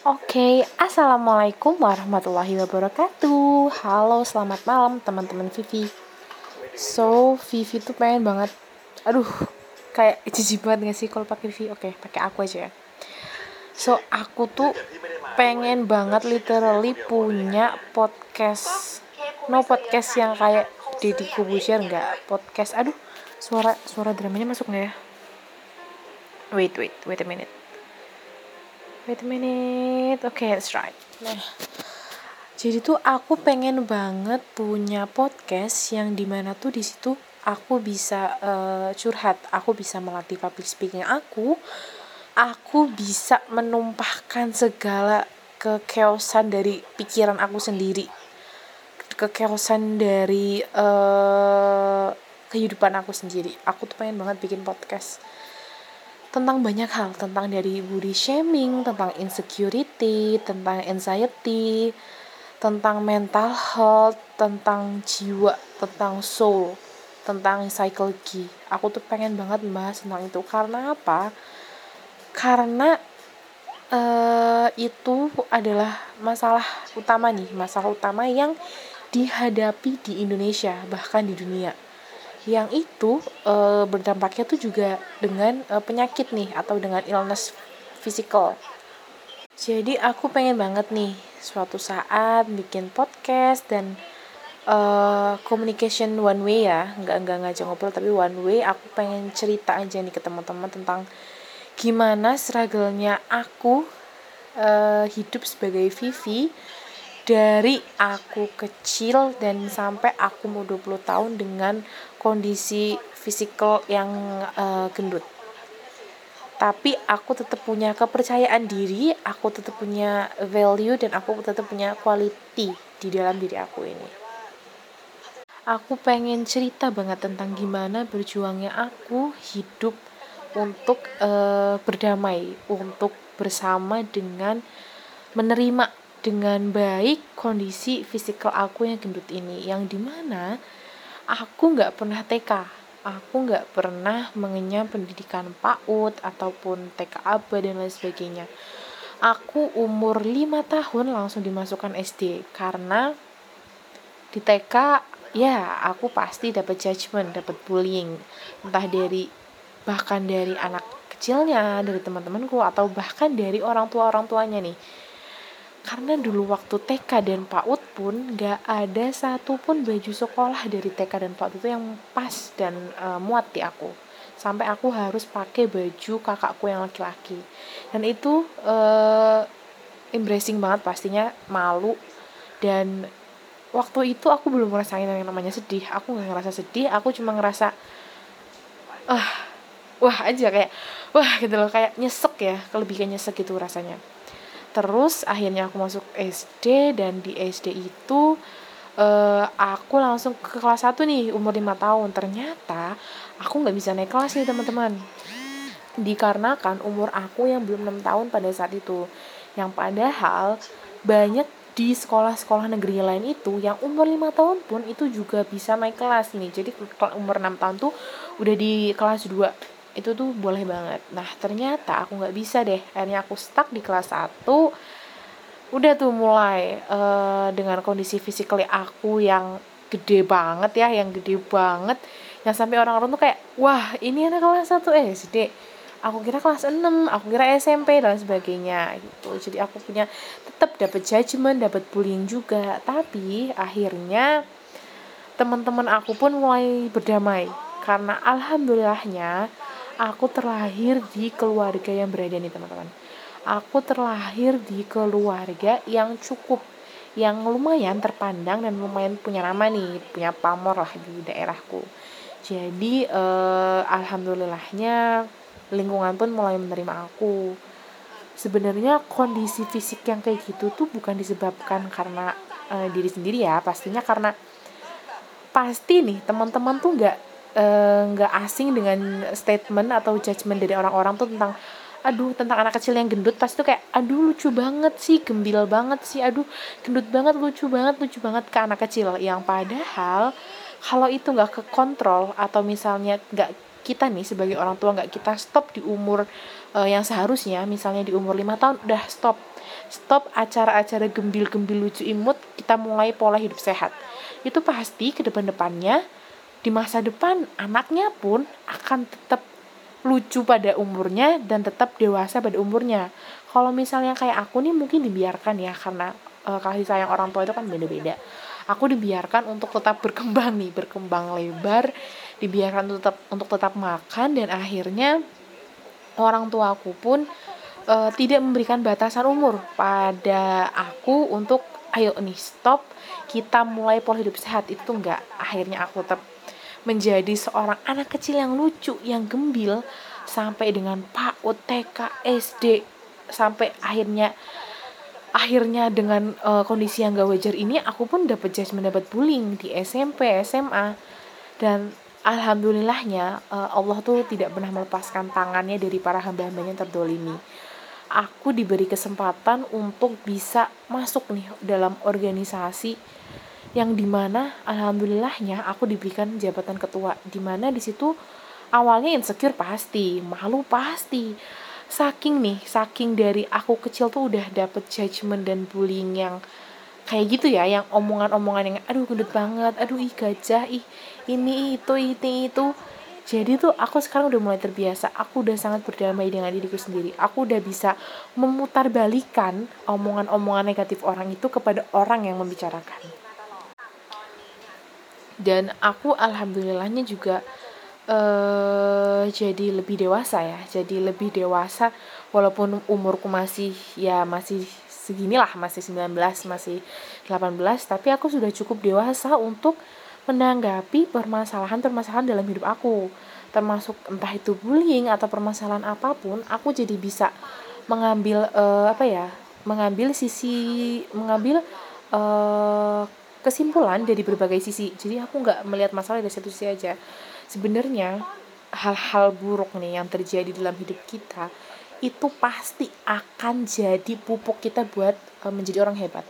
Oke, assalamualaikum warahmatullahi wabarakatuh. Halo, selamat malam teman-teman Vivi. So, Vivi tuh pengen banget, aduh, kayak jijik banget gak sih kalau pakai Vivi? Oke, pakai aku aja ya. So, aku tuh pengen banget literally punya podcast. No podcast yang kayak Deddy Kubusir nggak podcast. Aduh, suara suara dramanya masuk nggak ya? Wait, wait, wait a minute wait a minute. Oke okay, that's right nah. Jadi tuh aku pengen banget punya podcast yang di mana tuh di situ aku bisa uh, curhat. Aku bisa melatih public speaking aku. Aku bisa menumpahkan segala kekeosan dari pikiran aku sendiri. Kekeosan dari uh, kehidupan aku sendiri. Aku tuh pengen banget bikin podcast tentang banyak hal tentang dari body shaming tentang insecurity tentang anxiety tentang mental health tentang jiwa tentang soul tentang psychology. Aku tuh pengen banget membahas tentang itu. Karena apa? Karena uh, itu adalah masalah utama nih masalah utama yang dihadapi di Indonesia bahkan di dunia yang itu e, berdampaknya tuh juga dengan e, penyakit nih atau dengan illness physical. Jadi aku pengen banget nih suatu saat bikin podcast dan uh, communication one way ya, nggak nggak ngajak ngobrol tapi one way. Aku pengen cerita aja nih ke teman-teman tentang gimana struggle-nya aku uh, hidup sebagai Vivi dari aku kecil dan sampai aku mau 20 tahun dengan kondisi fisikal yang uh, gendut. Tapi aku tetap punya kepercayaan diri, aku tetap punya value dan aku tetap punya quality di dalam diri aku ini. Aku pengen cerita banget tentang gimana berjuangnya aku hidup untuk uh, berdamai, untuk bersama dengan menerima dengan baik kondisi fisikal aku yang gendut ini yang di mana aku nggak pernah TK aku nggak pernah mengenyam pendidikan PAUD ataupun TK ABA dan lain sebagainya. Aku umur 5 tahun langsung dimasukkan SD karena di TK ya aku pasti dapat judgment dapat bullying entah dari bahkan dari anak kecilnya dari teman-temanku atau bahkan dari orang tua orang tuanya nih karena dulu waktu TK dan PAUD pun gak ada satupun baju sekolah dari TK dan PAUD itu yang pas dan uh, muat di aku. Sampai aku harus pakai baju kakakku yang laki-laki. Dan itu uh, embracing banget pastinya malu. Dan waktu itu aku belum ngerasain yang namanya sedih. Aku nggak ngerasa sedih aku cuma ngerasa ah wah aja kayak wah gitu loh. Kayak nyesek ya kelebihan nyesek gitu rasanya terus akhirnya aku masuk SD dan di SD itu uh, aku langsung ke kelas 1 nih umur 5 tahun. Ternyata aku nggak bisa naik kelas nih teman-teman. Dikarenakan umur aku yang belum 6 tahun pada saat itu. Yang padahal banyak di sekolah-sekolah negeri lain itu yang umur 5 tahun pun itu juga bisa naik kelas nih. Jadi umur 6 tahun tuh udah di kelas 2 itu tuh boleh banget. Nah ternyata aku nggak bisa deh. Akhirnya aku stuck di kelas 1 udah tuh mulai uh, dengan kondisi fisiknya aku yang gede banget ya yang gede banget yang sampai orang-orang tuh kayak wah ini anak kelas 1 SD aku kira kelas 6 aku kira SMP dan sebagainya gitu. Jadi aku punya tetap dapat judgement dapat bullying juga. Tapi akhirnya teman-teman aku pun mulai berdamai. Karena alhamdulillahnya aku terlahir di keluarga yang berada nih teman-teman. Aku terlahir di keluarga yang cukup yang lumayan terpandang dan lumayan punya nama nih punya pamor lah di daerahku. Jadi eh, alhamdulillahnya lingkungan pun mulai menerima aku. Sebenarnya kondisi fisik yang kayak gitu tuh bukan disebabkan karena eh, diri sendiri ya pastinya karena pasti nih teman-teman tuh nggak nggak uh, asing dengan statement atau judgement dari orang-orang tuh tentang aduh tentang anak kecil yang gendut. Pasti tuh kayak aduh lucu banget sih gembil banget sih aduh gendut banget lucu banget lucu banget ke anak kecil. Yang padahal kalau itu nggak ke kontrol atau misalnya nggak kita nih sebagai orang tua nggak kita stop di umur uh, yang seharusnya misalnya di umur lima tahun udah stop. Stop acara-acara gembil-gembil lucu imut kita mulai pola hidup sehat. Itu pasti ke depan-depannya di masa depan anaknya pun akan tetap lucu pada umurnya dan tetap dewasa pada umurnya. Kalau misalnya kayak aku nih mungkin dibiarkan ya karena e, kasih sayang orang tua itu kan beda-beda. Aku dibiarkan untuk tetap berkembang nih berkembang lebar dibiarkan untuk tetap untuk tetap makan dan akhirnya orang tua aku pun uh, tidak memberikan batasan umur pada aku untuk ayo nih stop kita mulai pola hidup sehat. Itu enggak akhirnya aku tetap menjadi seorang anak kecil yang lucu yang gembil sampai dengan PAUD TK SD sampai akhirnya akhirnya dengan uh, kondisi yang gak wajar ini aku pun dapat judgement dapat bullying di SMP SMA dan alhamdulillahnya uh, Allah tuh tidak pernah melepaskan tangannya dari para hamba-hambanya yang terdolimi. Aku diberi kesempatan untuk bisa masuk nih dalam organisasi yang di mana alhamdulillahnya aku diberikan jabatan ketua. Di mana di situ awalnya insecure pasti malu pasti. Saking nih saking dari aku kecil tuh udah dapet judgement dan bullying yang kayak gitu ya yang omongan-omongan yang aduh gendut banget aduh ih gajah ih ini itu ini itu. Jadi tuh aku sekarang udah mulai terbiasa. Aku udah sangat berdamai dengan diriku sendiri. Aku udah bisa memutarbalikan omongan-omongan negatif orang itu kepada orang yang membicarakan dan aku alhamdulillahnya juga uh, jadi lebih dewasa ya jadi lebih dewasa. Walaupun umurku masih ya masih seginilah masih 19 masih 18 tapi aku sudah cukup dewasa untuk menanggapi permasalahan-permasalahan dalam hidup aku. Termasuk entah itu bullying atau permasalahan apa pun aku jadi bisa mengambil uh, apa ya mengambil sisi mengambil uh, kesimpulan dari berbagai sisi. Jadi aku nggak melihat masalah dari satu sisi aja. Sebenarnya hal-hal buruk nih yang terjadi dalam hidup kita itu pasti akan jadi pupuk kita buat uh, menjadi orang hebat.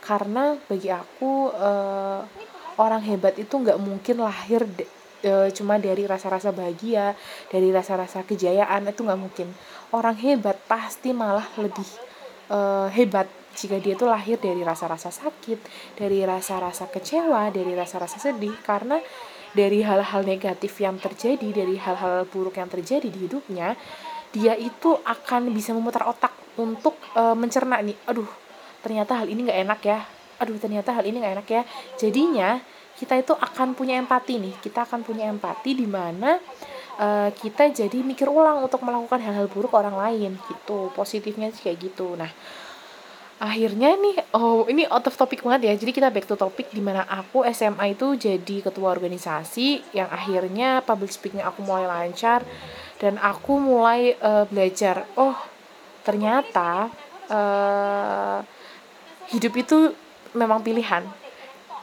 Karena bagi aku uh, orang hebat itu nggak mungkin lahir de, e, cuma dari rasa-rasa bahagia dari rasa-rasa kejayaan itu nggak mungkin. Orang hebat pasti malah lebih e, hebat jika dia itu lahir dari rasa-rasa sakit dari rasa-rasa kecewa dari rasa-rasa sedih karena dari hal-hal negatif yang terjadi dari hal-hal buruk yang terjadi di hidupnya dia itu akan bisa memutar otak untuk e, mencerna nih aduh ternyata hal ini nggak enak ya. Aduh ternyata hal ini nggak enak ya. Jadinya kita itu akan punya empati nih. Kita akan punya empati di mana uh, kita jadi mikir ulang untuk melakukan hal-hal buruk orang lain gitu. Positifnya sih kayak gitu. Nah akhirnya nih oh ini out of topic banget ya. Jadi kita back to topic di mana aku SMA itu jadi ketua organisasi yang akhirnya public speaking aku mulai lancar dan aku mulai uh, belajar. Oh ternyata uh, hidup itu memang pilihan.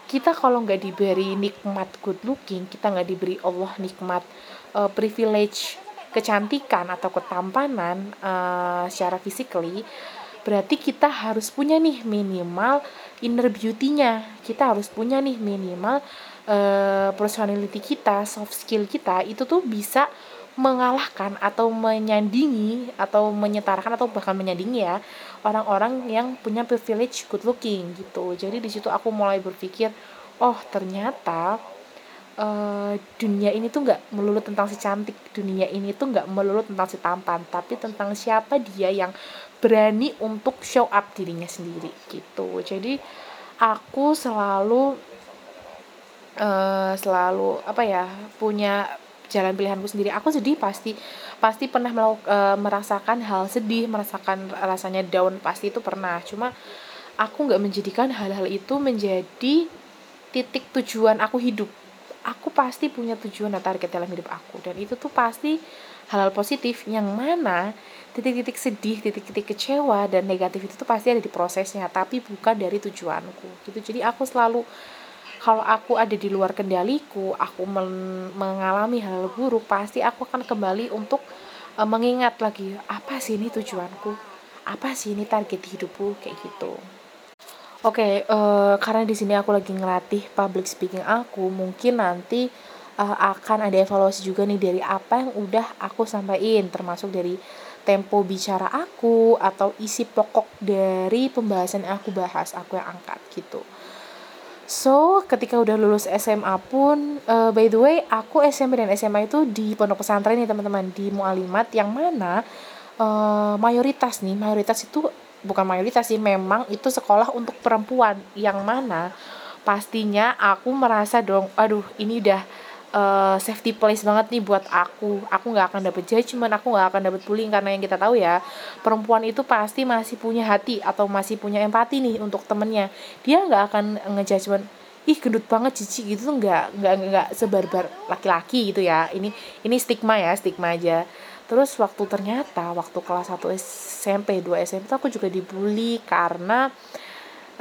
Kita kalau nggak diberi nikmat good looking kita nggak diberi Allah nikmat uh, privilege kecantikan atau ketampanan uh, secara physically berarti kita harus punya nih minimal inner beauty-nya. Kita harus punya nih minimal uh, personality kita soft skill kita itu tuh bisa mengalahkan atau menyandingi atau menyetarakan atau bahkan menyandingi ya orang-orang yang punya privilege good looking gitu. Jadi di situ aku mulai berpikir oh ternyata uh, dunia ini tuh nggak melulu tentang si cantik. Dunia ini tuh nggak melulu tentang si tampan tapi tentang siapa dia yang berani untuk show up dirinya sendiri gitu. Jadi aku selalu uh, selalu apa ya punya jalan pilihanku sendiri. Aku sedih pasti pasti pernah melauk, e, merasakan hal sedih merasakan rasanya down pasti itu pernah. Cuma aku nggak menjadikan hal-hal itu menjadi titik tujuan aku hidup aku pasti punya tujuan dan target dalam hidup aku. Dan itu tuh pasti hal-hal positif yang mana titik-titik sedih, titik-titik kecewa dan negatif itu tuh pasti ada di prosesnya tapi bukan dari tujuanku gitu. Jadi aku selalu kalau aku ada di luar kendaliku aku men mengalami hal buruk pasti aku akan kembali untuk uh, mengingat lagi apa sih ini tujuanku? Apa sih ini target hidupku? Kayak gitu oke uh, eh, karena di sini aku lagi ngelatih public speaking aku mungkin nanti uh, akan ada evaluasi juga nih dari apa yang udah aku sampaikan termasuk dari tempo bicara aku atau isi pokok dari pembahasan yang aku bahas aku yang angkat gitu. So ketika udah lulus SMA pun uh, by the way aku SMP dan SMA itu di pondok pesantren nih teman-teman di mualimat yang mana uh, mayoritas nih mayoritas itu bukan mayoritas sih memang itu sekolah untuk perempuan. Yang mana pastinya aku merasa dong aduh ini udah uh, safety place banget nih buat aku. Aku nggak akan dapet judgement aku nggak akan dapet bullying. Karena yang kita tahu ya perempuan itu pasti masih punya hati atau masih punya empati nih untuk temennya. Dia nggak akan ngejudgement ih gendut banget cici gitu tuh nggak nggak nggak sebarbar laki-laki gitu ya. Ini ini stigma ya stigma aja terus waktu ternyata waktu kelas 1 SMP 2 SMP aku juga dibully karena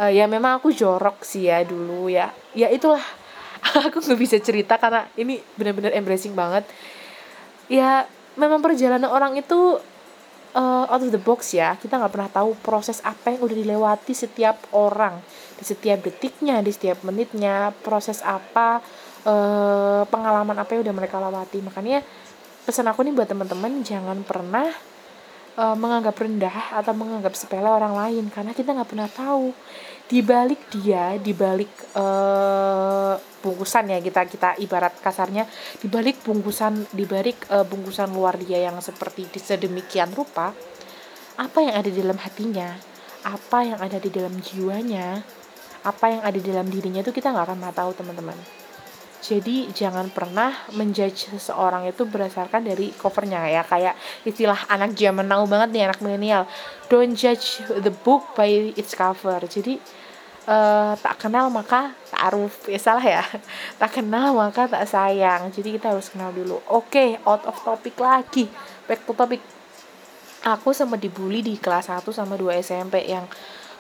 uh, ya memang aku jorok sih ya dulu ya. Ya itulah aku nggak bisa cerita karena ini benar-benar embracing banget. Ya memang perjalanan orang itu uh, out of the box ya. Kita nggak pernah tahu proses apa yang udah dilewati setiap orang. Di setiap detiknya di setiap menitnya proses apa uh, pengalaman apa yang udah mereka lewati. Makanya pesan aku nih buat teman-teman jangan pernah uh, menganggap rendah atau menganggap sepele orang lain karena kita nggak pernah tahu. Di balik dia di balik uh, bungkusan ya kita kita ibarat kasarnya di balik bungkusan di balik uh, bungkusan luar dia yang seperti sedemikian rupa apa yang ada di dalam hatinya apa yang ada di dalam jiwanya apa yang ada di dalam dirinya itu kita nggak akan pernah tahu teman-teman jadi jangan pernah menjudge seseorang itu berdasarkan dari covernya ya. Kayak istilah anak zaman now banget nih anak milenial. Don't judge the book by its cover. Jadi uh, tak kenal maka tak aruf. Ya salah ya. Tak kenal maka tak sayang. Jadi kita harus kenal dulu. Oke okay, out of topic lagi. Back to topic. Aku sempat dibully di kelas 1 sama 2 SMP yang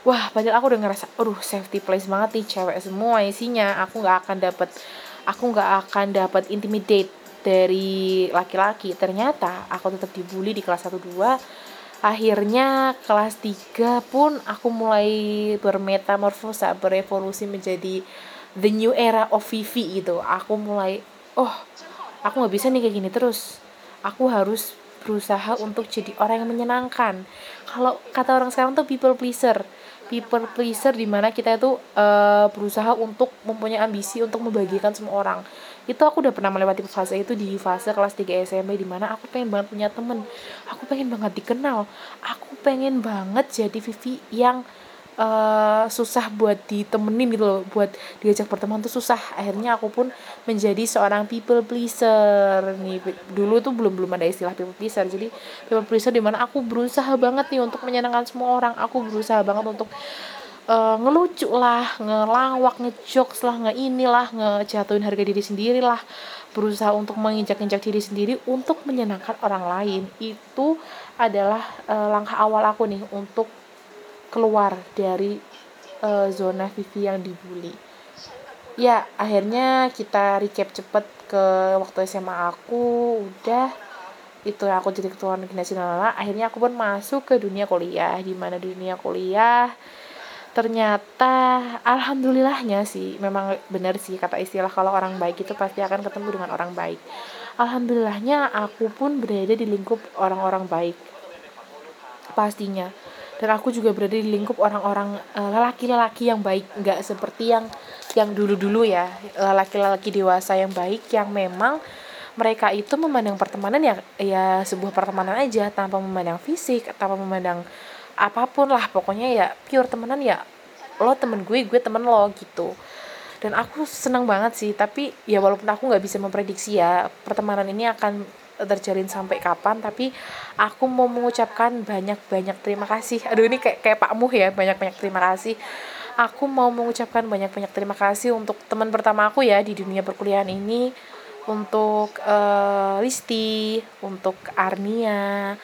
wah padahal aku udah ngerasa aduh safety place banget nih cewek semua isinya. Aku nggak akan dapet aku nggak akan dapat intimidate dari laki-laki. Ternyata aku tetap dibully di kelas 1 2 akhirnya kelas 3 pun aku mulai bermetamorfosa berevolusi menjadi the new era of Vivi gitu. Aku mulai oh aku nggak bisa nih kayak gini terus. Aku harus berusaha untuk jadi orang yang menyenangkan. Kalau kata orang sekarang tuh people pleaser people pleaser di mana kita itu uh, berusaha untuk mempunyai ambisi untuk membagikan semua orang. Itu aku udah pernah melewati fase itu di fase kelas 3 SMP di mana aku pengen banget punya temen. Aku pengen banget dikenal. Aku pengen banget jadi Vivi yang uh, susah buat ditemenin gitu loh buat diajak pertemuan tuh susah. Akhirnya aku pun menjadi seorang people pleaser nih. Dulu tuh belum belum ada istilah people pleaser. Jadi people pleaser di mana aku berusaha banget nih untuk menyenangkan semua orang. Aku berusaha banget untuk uh, ngelucu lah ngelawak ngejokes lah nge inilah ngejatuhin harga diri sendiri lah. Berusaha untuk menginjak-injak diri sendiri untuk menyenangkan orang lain. Itu adalah uh, langkah awal aku nih untuk keluar dari uh, zona Vivi yang dibully. Ya akhirnya kita recap cepet ke waktu SMA aku udah. Itu aku jadi ketua generasi nala akhirnya aku pun masuk ke dunia kuliah di mana dunia kuliah ternyata alhamdulillahnya sih memang benar sih kata istilah kalau orang baik itu pasti akan ketemu dengan orang baik. Alhamdulillahnya aku pun berada di lingkup orang-orang baik. Pastinya dan aku juga berada di lingkup orang-orang uh, lelaki-lelaki yang baik. Nggak seperti yang yang dulu-dulu ya. Lelaki-lelaki dewasa yang baik yang memang mereka itu memandang pertemanan ya ya sebuah pertemanan aja. Tanpa memandang fisik tanpa memandang apa pun lah. Pokoknya ya pure temenan ya lo temen gue gue temen lo gitu. Dan aku senang banget sih. Tapi ya walaupun aku nggak bisa memprediksi ya pertemanan ini akan terjalin sampai kapan tapi aku mau mengucapkan banyak-banyak terima kasih. Aduh ini kayak kayak Pak Muh ya banyak-banyak terima kasih. Aku mau mengucapkan banyak-banyak terima kasih untuk teman pertama aku ya di dunia perkuliahan ini untuk uh, Risti untuk Arnia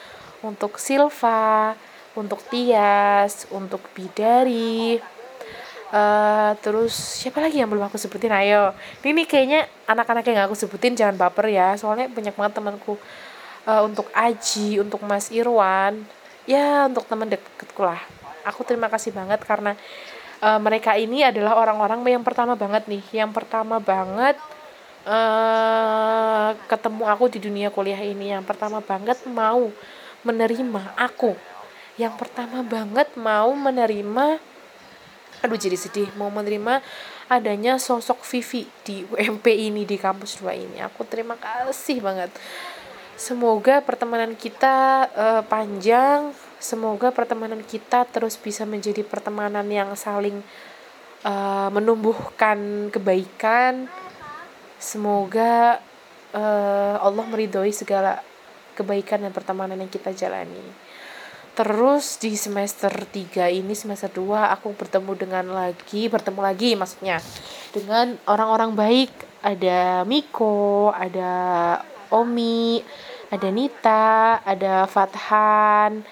untuk Silva untuk Tias untuk Bidari Uh, terus siapa lagi yang belum aku sebutin? Ayo. Ini kayaknya anak-anak yang aku sebutin jangan baper ya. Soalnya banyak banget temanku. Uh, untuk Aji untuk Mas Irwan. Ya untuk teman deketku lah. Aku terima kasih banget karena uh, mereka ini adalah orang-orang yang pertama banget nih. Yang pertama banget uh, ketemu aku di dunia kuliah ini. Yang pertama banget mau menerima aku. Yang pertama banget mau menerima aduh jadi sedih. Mau menerima adanya sosok Vivi di UMP ini di kampus 2 ini. Aku terima kasih banget. Semoga pertemanan kita uh, panjang. Semoga pertemanan kita terus bisa menjadi pertemanan yang saling uh, menumbuhkan kebaikan. Semoga uh, Allah meridhoi segala kebaikan dan pertemanan yang kita jalani terus di semester 3 ini semester 2 aku bertemu dengan lagi bertemu lagi maksudnya dengan orang-orang baik. Ada Miko ada Omi ada Nita ada Fathan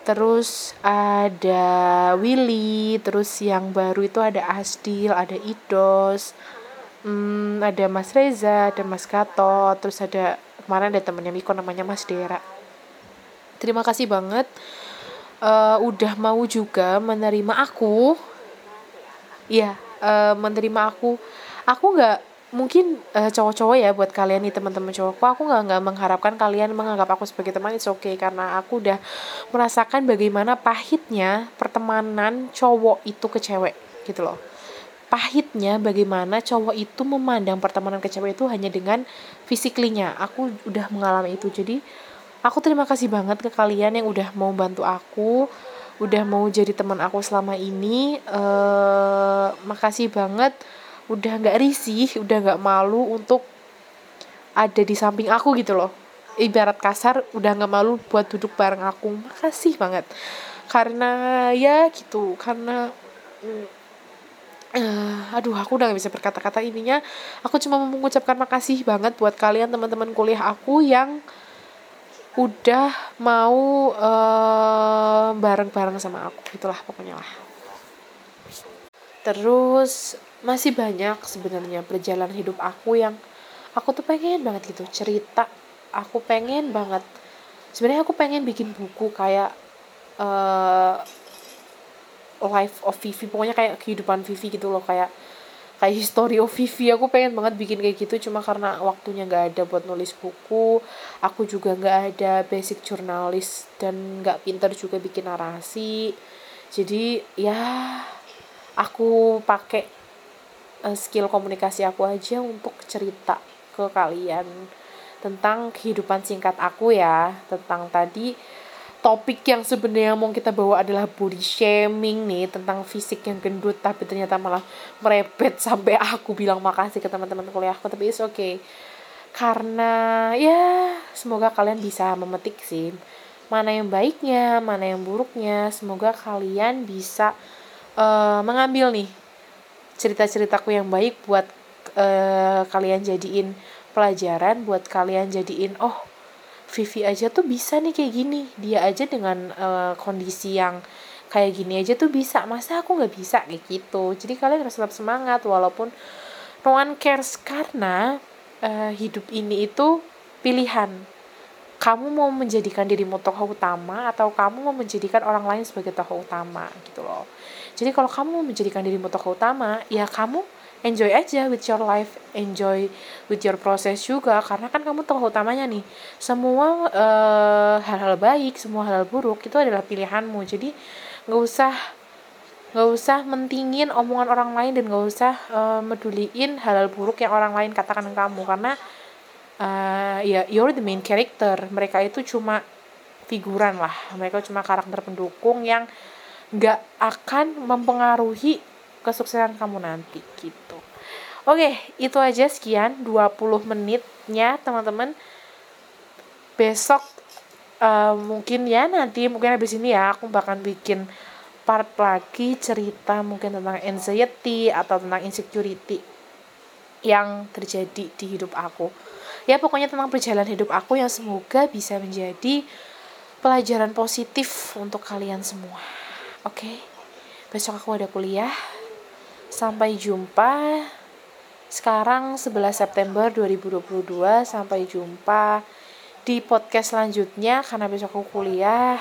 terus ada Willy terus yang baru itu ada Asdil ada Idos hmm, ada Mas Reza ada Mas Gatot terus ada kemarin ada temennya Miko namanya Mas Dera terima kasih banget. Uh, udah mau juga menerima aku. Iya uh, menerima aku. Aku nggak mungkin uh, cowok-cowok ya buat kalian nih teman-teman cowokku. Aku nggak nggak mengharapkan kalian menganggap aku sebagai teman. Itu oke okay, karena aku udah merasakan bagaimana pahitnya pertemanan cowok itu ke cewek gitu loh. Pahitnya bagaimana cowok itu memandang pertemanan ke cewek itu hanya dengan fisiklinya. Aku udah mengalami itu. Jadi aku terima kasih banget ke kalian yang udah mau bantu aku udah mau jadi teman aku selama ini. Uh, makasih banget. Udah nggak risih udah nggak malu untuk ada di samping aku gitu loh. Ibarat kasar udah nggak malu buat duduk bareng aku. Makasih banget. Karena ya gitu karena uh, aduh aku udah gak bisa berkata-kata ininya. Aku cuma mengucapkan makasih banget buat kalian teman-teman kuliah aku yang udah mau eh, bareng-bareng sama aku itulah pokoknya lah. Terus masih banyak sebenarnya perjalanan hidup aku yang aku tuh pengen banget gitu cerita. Aku pengen banget sebenarnya aku pengen bikin buku kayak uh, life of Vivi pokoknya kayak kehidupan Vivi gitu loh kayak kayak history Vivi aku pengen banget bikin kayak gitu cuma karena waktunya nggak ada buat nulis buku. Aku juga nggak ada basic jurnalis dan nggak pinter juga bikin narasi. Jadi ya aku pakai uh, skill komunikasi aku aja untuk cerita ke kalian tentang kehidupan singkat aku ya tentang tadi topik yang sebenarnya mau kita bawa adalah body shaming nih tentang fisik yang gendut tapi ternyata malah merepet sampai aku bilang makasih ke teman-teman kuliahku. Tapi it's okay. Karena ya semoga kalian bisa memetik sih. Mana yang baiknya mana yang buruknya semoga kalian bisa uh, mengambil nih cerita-ceritaku yang baik buat uh, kalian jadiin pelajaran buat kalian jadiin oh Vivi aja tuh bisa nih kayak gini. Dia aja dengan uh, kondisi yang kayak gini aja tuh bisa. Masa aku nggak bisa? Kayak gitu. Jadi kalian harus tetap semangat walaupun no one cares. Karena uh, hidup ini itu pilihan. Kamu mau menjadikan dirimu tokoh utama atau kamu mau menjadikan orang lain sebagai tokoh utama gitu loh. Jadi kalau kamu menjadikan dirimu tokoh utama ya kamu enjoy aja with your life enjoy with your process juga. Karena kan kamu tokoh utamanya nih. Semua uh, hal-hal baik semua hal, hal buruk itu adalah pilihanmu. Jadi nggak usah nggak usah mentingin omongan orang lain dan nggak usah uh, meduliin hal-hal buruk yang orang lain katakan ke kamu. Karena uh, ya you're the main character. Mereka itu cuma figuran lah. Mereka cuma karakter pendukung yang nggak akan mempengaruhi kesuksesan kamu nanti gitu. Oke, itu aja sekian 20 menitnya teman-teman. Besok uh, mungkin ya nanti mungkin habis ini ya aku bakal bikin part lagi cerita mungkin tentang anxiety atau tentang insecurity yang terjadi di hidup aku. Ya pokoknya tentang perjalanan hidup aku yang semoga bisa menjadi pelajaran positif untuk kalian semua. Oke. Okay? Besok aku ada kuliah Sampai jumpa sekarang 11 September 2022 sampai jumpa di podcast selanjutnya karena besok aku kuliah.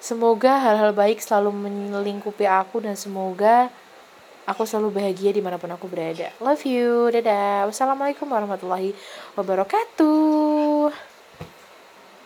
Semoga hal-hal baik selalu melingkupi aku dan semoga aku selalu bahagia di mana pun aku berada. Love you, dadah. Wassalamualaikum warahmatullahi wabarakatuh.